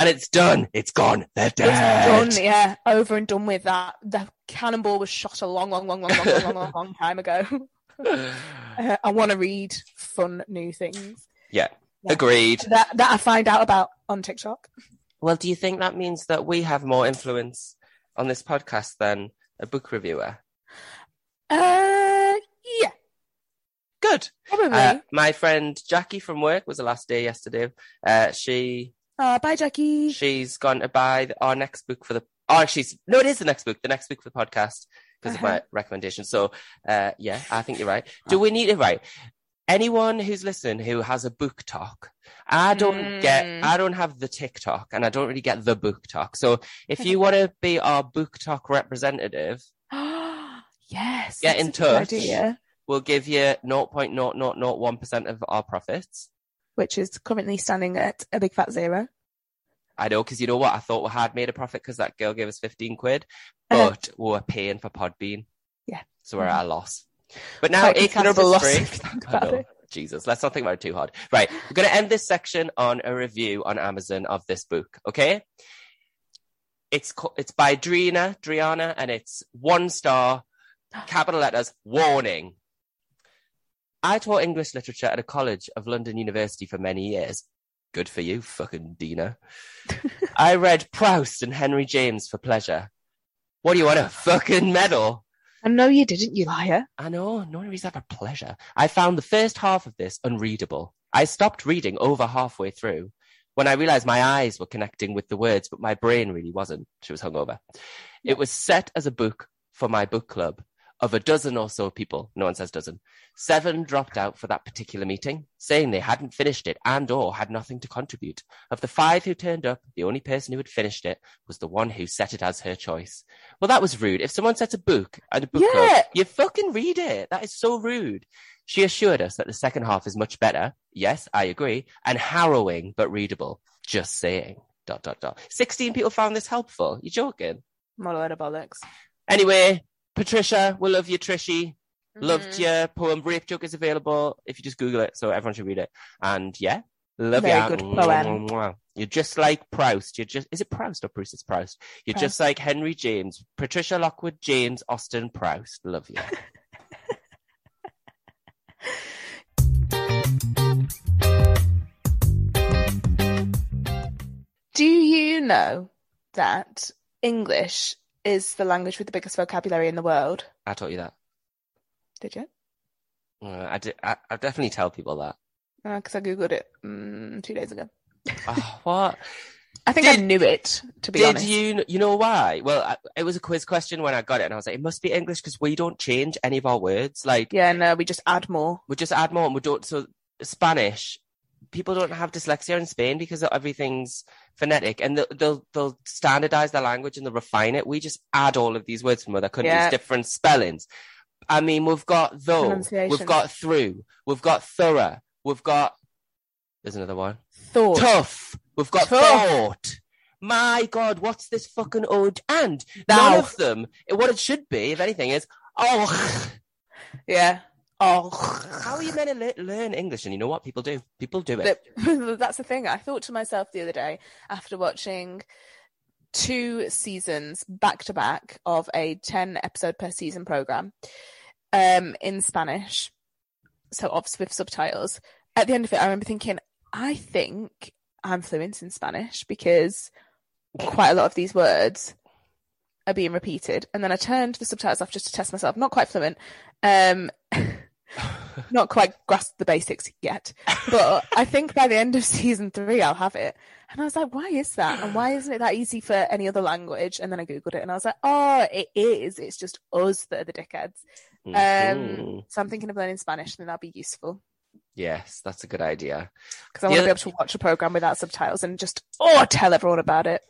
And it's done. It's gone. They're dead. It's done, yeah, over and done with that. The cannonball was shot a long, long, long, long, long, long, long, long, long time ago. Uh, I want to read fun new things Yeah. Yeah. Agreed. that that I find out about on TikTok. Well, do you think that means that we have more influence on this podcast than a book reviewer? Uh, yeah, Good. probably. Uh, my friend Jackie from work was the last day yesterday. Uh, she oh, bye, Jackie. she's gone to buy the, our next book for the. Oh, she's no, it is the next book. The next book for the podcast because of Uh-huh. my recommendation. So, uh, yeah, I think you're right. Do we need it right? Anyone who's listening who has a BookTok, I don't get, Mm. I don't have the TikTok, and I don't really get the BookTok. So, if you want to be our BookTok representative, yes. Get in touch. we'll give you 0.0001% of our profits. Which is currently standing at a big fat zero. I know, because you know what? I thought we had made a profit because that girl gave us 15 quid, Uh-huh. but we were paying for Podbean. Yeah. So we're at a loss. But now Quite Acast is loss free. if you think I about know. it. Jesus, let's not think about it too hard. Right, we're going to end this section on a review on Amazon of this book, okay? It's co- it's by Driana, Driana, and it's one star, capital letters, warning. I taught English literature at a college of London University for many years. Good for you, fucking Dina. I read Proust and Henry James for pleasure. What do you want, a fucking medal? I know you didn't, you liar. I know, no one reads that for pleasure. I found the first half of this unreadable. I stopped reading over halfway through when I realized my eyes were connecting with the words, but my brain really wasn't. She was hungover. It was set as a book for my book club of a dozen or so people. No one says dozen. Seven dropped out for that particular meeting, saying they hadn't finished it and or had nothing to contribute. Of the five who turned up, the only person who had finished it was the one who set it as her choice. Well, that was rude. If someone sets a book at a book club, you fucking read it. That is so rude. She assured us that the second half is much better. Yes, I agree. And harrowing, but readable. Just saying. Dot, dot, dot. 16 people found this helpful. You're joking? Of bollocks. Anyway, Patricia, we love you, Trishy. Loved Mhm. your poem. Rape Joke is available if you just Google it, so everyone should read it. And yeah, love Very ya. good poem. You're just like Proust. You're just, is it Proust or Proust? It's Proust. You're Proust. just like Henry James, Patricia Lockwood, James Austen Proust. Love you. Do you know that English is the language with the biggest vocabulary in the world? I taught you that. Did you? Uh, I, did, I, I definitely tell people that. Because I googled it mm, two days ago. Oh, what? I think I knew it. To be Did honest, did you you know why? Well, I, it was a quiz question when I got it, and I was like, it must be English because we don't change any of our words. Like Yeah, no, we just add more. we just add more, and we don't. So Spanish, people don't have dyslexia in Spain because everything's phonetic, and they'll they'll, they'll standardize their language and they'll refine it. We just add all of these words from other countries, Yeah. different spellings. I mean, we've got though, we've got through, we've got thorough, we've got. There's another one. Thought. Tough. We've got Tough. thought. My God, what's this fucking ode? And none Now. of them, what it should be, if anything, is oh. Yeah. Oh. How are you meant to le- learn English? And you know what? People do. People do it. That- That's the thing. I thought to myself the other day after watching two seasons back to back of a 10 episode per season program um, in Spanish. So, obviously, with subtitles. At the end of it, I remember thinking, I think I'm fluent in Spanish because quite a lot of these words are being repeated. And then I turned the subtitles off just to test myself. Not quite fluent. Um, not quite grasped the basics yet. But I think by the end of season three, I'll have it. And I was like, why is that? And why isn't it that easy for any other language? And then I Googled it and I was like, oh, it is. It's just us that are the dickheads. Um, Mhm. so I'm thinking of learning Spanish and that'll be useful yes, that's a good idea. because I want to other- be able to watch a program without subtitles and just, oh, tell everyone about it.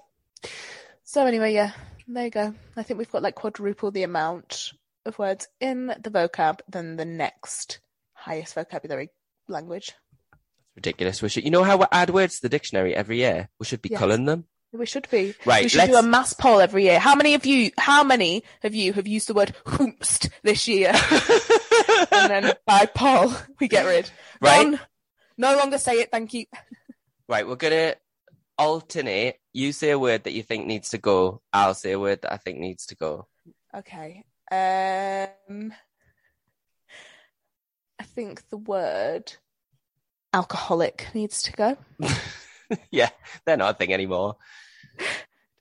So anyway, yeah, there you go. I think we've got like quadruple the amount of words in the vocab than the next highest vocabulary language. Ridiculous. We should, you know how we add words to the dictionary every year? We should be Yes. culling them. We should be. Right, we should let's- do a mass poll every year. How many of you? How many of you have used the word "hoomst" this year? and then by poll, we get rid. Right. Ron, No longer say it. Thank you. Right, we're gonna alternate. You say a word that you think needs to go. I'll say a word that I think needs to go. Okay. Um, I think the word alcoholic needs to go. yeah, they're not a thing anymore.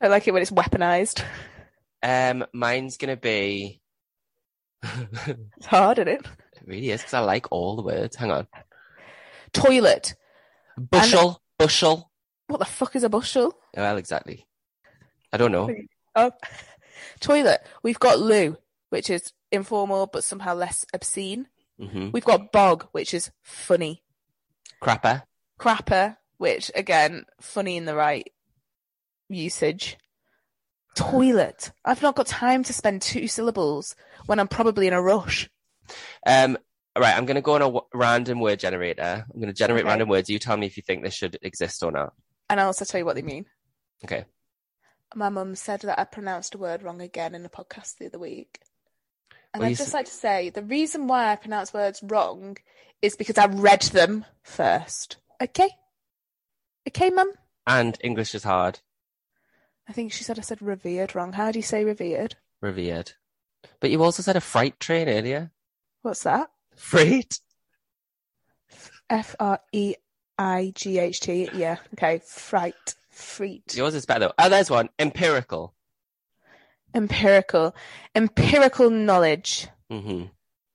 I like it when it's weaponized. Um, mine's gonna be. It's hard, isn't it? It really is because I like all the words. Hang on. Toilet. Bushel, bushel. What the fuck is a bushel? Well, exactly. I don't know. Oh, toilet. We've got loo, which is informal but somehow less obscene. hmm We've got bog, which is funny. Crapper. Crapper, which again, funny in the right usage. Toilet. I've not got time to spend two syllables when I'm probably in a rush. Um, right, I'm gonna go on a w- random word generator. I'm gonna generate Okay. random words. You tell me if you think this should exist or not. And I'll also tell you what they mean. Okay. My mum said that I pronounced a word wrong again in a podcast the other week. And Well, I'd just s- like to say the reason why I pronounce words wrong is because I read them first. Okay? Okay, mum? And English is hard. I think she said I said revered wrong. How do you say revered? Revered. But you also said a freight train earlier. What's that? Freight. F R E I G H T. Yeah. Okay. Fright. Freet. Yours is better though. Oh, there's one. Empirical. Empirical. Empirical knowledge. hmm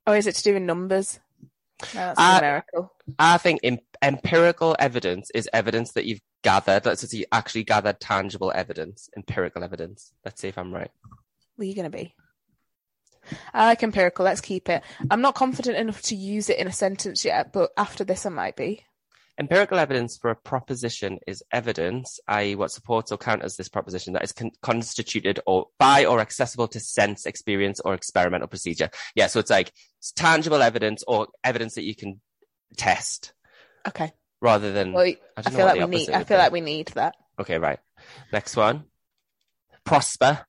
Or is it to do with numbers? No, that's Uh, numerical. I think em- empirical evidence is evidence that you've gathered. Let's say you actually gathered tangible evidence. Empirical evidence. Let's see if I'm right. What are you going to be? I like empirical. Let's keep it. I'm not confident enough to use it in a sentence yet, but after this, I might be. Empirical evidence for a proposition is evidence, i.e., what supports or counters this proposition that is con- constituted or by or accessible to sense, experience, or experimental procedure. Yeah, so it's like it's tangible evidence or evidence that you can test Okay. rather than. Well, I I, feel what like the we need. I feel be. like we need that. Okay, right. Next one. Prosper.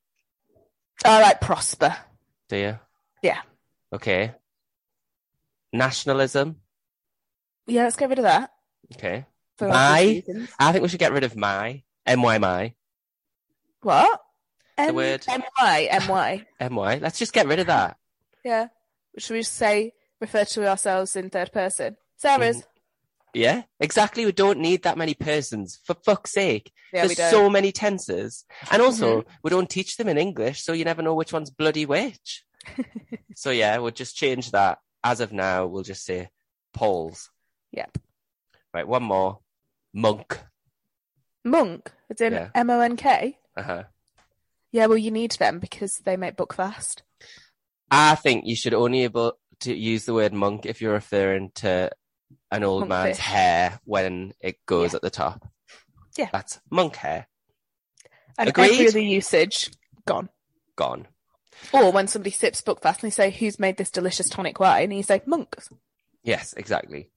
I like prosper. Do you? Yeah. Okay. Nationalism. Yeah, let's get rid of that. Okay. For My? I think we should get rid of my. M-Y my. What? The M- word. M-Y, M-Y. M-Y. Let's just get rid of that. yeah. Should we say, refer to ourselves in third person? Sarah's. Mm. Yeah, exactly. We don't need that many persons. For fuck's sake. Yeah, There's so many tenses. And also, mm-hmm. we don't teach them in English, so you never know which one's bloody which. so yeah, we'll just change that. As of now, we'll just say poles. Yep. Right, one more. Monk. Monk. It's in Yeah. M-O-N-K. Uh-huh. Yeah, well, you need them because they make Buckfast. I think you should only able to use the word monk if you're referring to an old man's Monkfish. hair when it goes at the top. Yeah. That's monk hair. And Agreed. every other usage, gone. Gone. Or when somebody sips Buckfast and they say, who's made this delicious tonic wine? And you say, monks. Yes, exactly.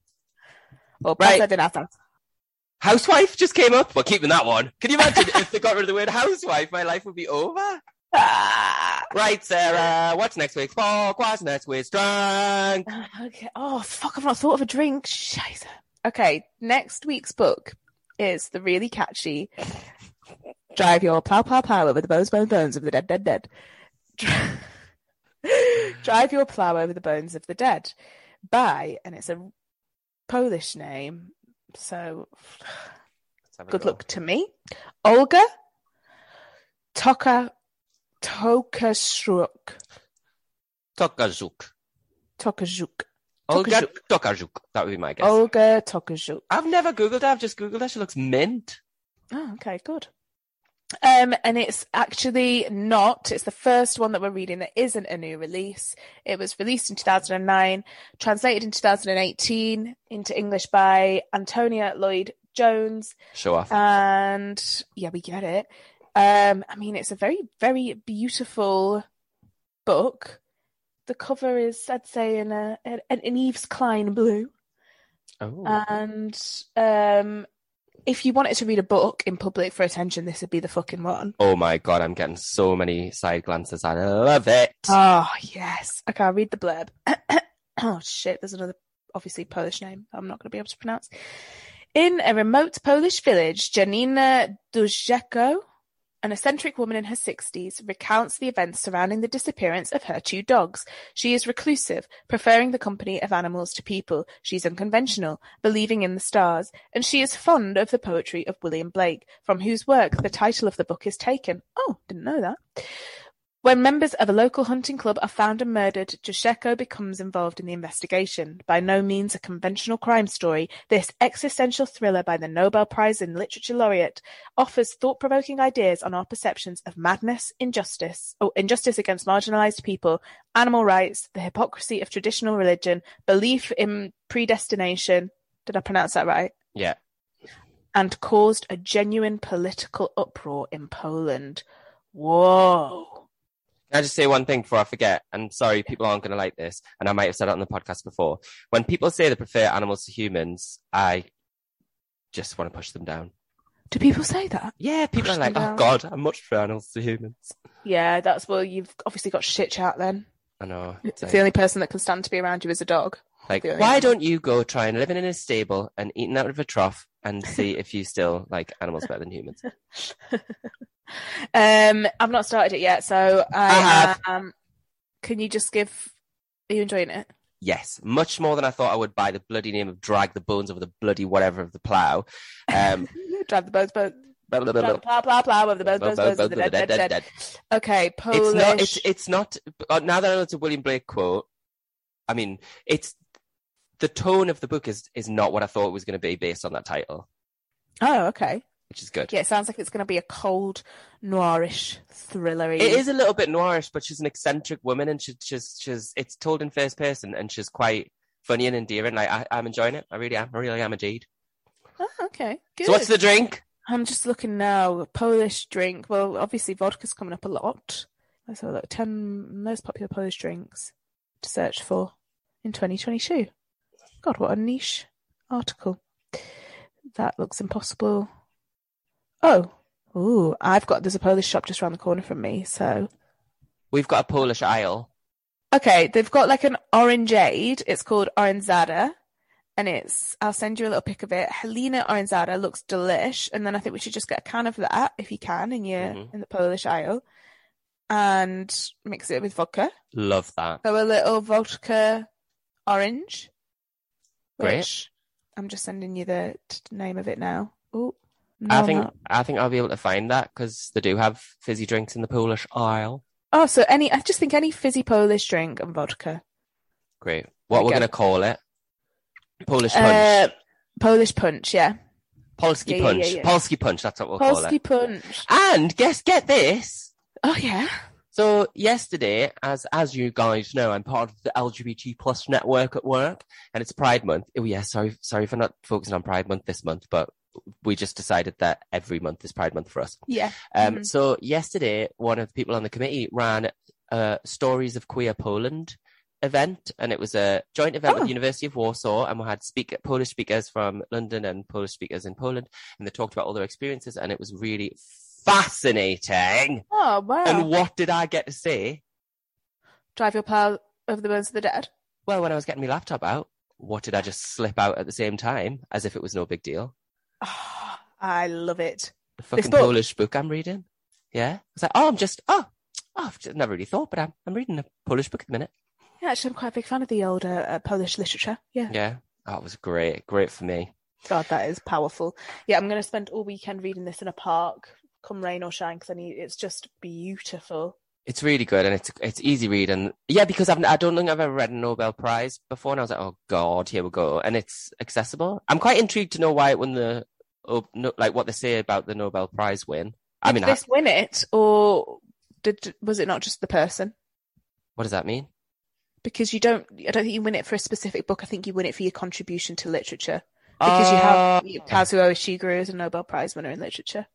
Or Right. right. didn't Housewife just came up. We're keeping that one. Can you imagine if they got rid of the word housewife, my life would be over? Ah! Right, Sarah. What's next week's book? What's next week's drunk? Okay. Oh, fuck, I've not thought of a drink. Scheiße. Okay, next week's book is the really catchy Drive Your Plow Plow Plow Over the Bones, Bones, Bones of the Dead, Dead, Dead. Drive Your Plow Over the Bones of the Dead by, and it's a Polish name, so Let's have a good go. luck to me. Olga Toka Tokaszuk. Tokarczuk. Tokaszuk. Olga. Tokarczuk. That would be my guess. Olga Tokaszuk. I've never Googled her. I've just Googled her. She looks mint. Oh, okay, good. Um, and it's actually not. It's the first one that we're reading that isn't a new release. It was released in 2009, translated in 2018 into English by Antonia Lloyd Jones, Show off. and yeah, we get it. Um, I mean, it's a very, very beautiful book. The cover is, I'd say, in a an, an Yves Klein blue. oh. And um, if you wanted to read a book in public for attention, this would be the fucking one. oh my god, I'm getting so many side glances. I love it. Oh yes. Okay, I'll read the blurb. oh shit, there's another obviously Polish name. I'm not going to be able to pronounce. In a remote Polish village, Janina Duszejko, an eccentric woman in her 60s, recounts the events surrounding the disappearance of her two dogs. She is reclusive, preferring the company of animals to people. She's unconventional, believing in the stars, and she is fond of the poetry of William Blake, from whose work the title of the book is taken. Oh, didn't know that. When members of a local hunting club are found and murdered, Jusheko becomes involved in the investigation. By no means a conventional crime story, this existential thriller by the Nobel Prize in Literature laureate offers thought-provoking ideas on our perceptions of madness, injustice, or injustice against marginalized people, animal rights, the hypocrisy of traditional religion, belief in predestination. Did I pronounce that right? Yeah. And caused a genuine political uproar in Poland. Whoa. Can I just say one thing before I forget? And sorry, people aren't going to like this, and I might have said it on the podcast before. When people say they prefer animals to humans, I just want to push them down. Do people say that? Yeah, people Push are like, oh down. God, I much prefer animals to humans. Yeah, that's well, you've obviously got shit chat then. I know. It's like, the only person that can stand to be around you is a dog. like, why animal. don't you go try and living in a stable and eating out of a trough and see if you still like animals better than humans? Um, I've not started it yet, so I, I have. Um, can you just give? Are you enjoying it? Yes, much more than I thought I would by the bloody name of drag the bones over the bloody whatever of the plough. Um, Drive the boats, boat. blah, blah, blah, the blah. plow, plow, plow of the the dead, dead, dead. Okay, Polish. It's not. It's it's not. uh, Now that I know it's a William Blake quote, I mean, it's the tone of the book is is not what I thought it was going to be based on that title, oh, okay. Which is good. Yeah, it sounds like it's going to be a cold, noirish thriller. It is a little bit noirish, but she's an eccentric woman, and she's she's, she's it's told in first person, and she's quite funny and endearing. Like I, I'm enjoying it. I really am. I really am indeed. Oh, okay, good. So what's the drink? I'm just looking now. Polish drink. Well, obviously vodka's coming up a lot. Let's have a look. Ten most popular Polish drinks to search for in 2022. God, what a niche article. That looks impossible. Oh, ooh, I've got. There's a Polish shop just around the corner from me. So, We've got a Polish aisle. okay, they've got like an orangeade. It's called Oranżada. And it's, I'll send you a little pic of it. Hellena Oranżada looks delish. And then I think we should just get a can of that if you can in your, Mhm. in the Polish aisle and mix it with vodka. Love that. So a little vodka orange. Great. Which I'm just sending you the t- name of it now. Oh, no, I think. I think I'll be able to find that because they do have fizzy drinks in the Polish aisle. Oh, so any, I just think any fizzy Polish drink and vodka. Great. What we're you go. gonna call it? Polish punch. Uh, Polish punch, yeah. Polski yeah, yeah, punch. yeah, yeah. Polski punch. That's what we'll call it. Polski punch. And guess get this. Oh, yeah. So yesterday, as as you guys know, I'm part of the LGBT plus network at work, and it's Pride Month. Oh yeah, sorry, sorry for not focusing on Pride Month this month, but we just decided that every month is Pride Month for us. Yeah. Um, Mhm. So yesterday, one of the people on the committee ran a Stories of Queer Poland event, and it was a joint event with Oh. the University of Warsaw, and we had speak Polish speakers from London and Polish speakers in Poland, and they talked about all their experiences, and it was really fascinating. Oh, wow. And what did I get to say? Drive your plow over the bones of the dead. Well, when I was getting my laptop out, what did I just slip out at the same time, as if it was no big deal? Oh, I love it. The fucking book? Polish book I'm reading. Yeah, I was like, oh, I'm just, oh, oh, I've just never really thought, but I'm, I'm reading a Polish book at the minute. Yeah, actually, I'm quite a big fan of the older uh, Polish literature. Yeah. Yeah, oh, it was great, great for me. God, that is powerful. Yeah, I'm going to spend all weekend reading this in a park, come rain or shine, because I need. It's just beautiful. It's really good and it's it's easy read and yeah, because I've I don't think I've ever read a Nobel Prize before, and I was like, oh god, here we go, and it's accessible. I'm quite intrigued to know why it won the, like what they say about the Nobel Prize win. I Did mean, I- this win it, or did was it not just the person? what does that mean? Because you don't. I don't think you win it for a specific book. I think you win it for your contribution to literature. Because you have Oh, Kazuo Ishiguro is a Nobel Prize winner in literature.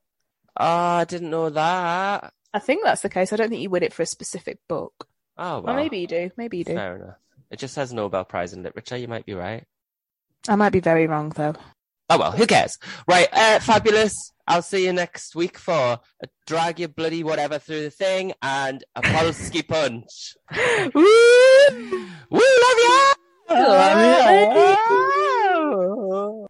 oh, I didn't know that. I think that's the case. I don't think you win it for a specific book. Oh, well. Or maybe you do. Maybe you do. Fair enough. It just says Nobel Prize in Literature. You might be right. I might be very wrong, though. Oh, well, who cares? Right, uh, fabulous. I'll see you next week for Drag Your Bloody Whatever Through the Thing and a Polski Punch. Woo! We love you! Love you!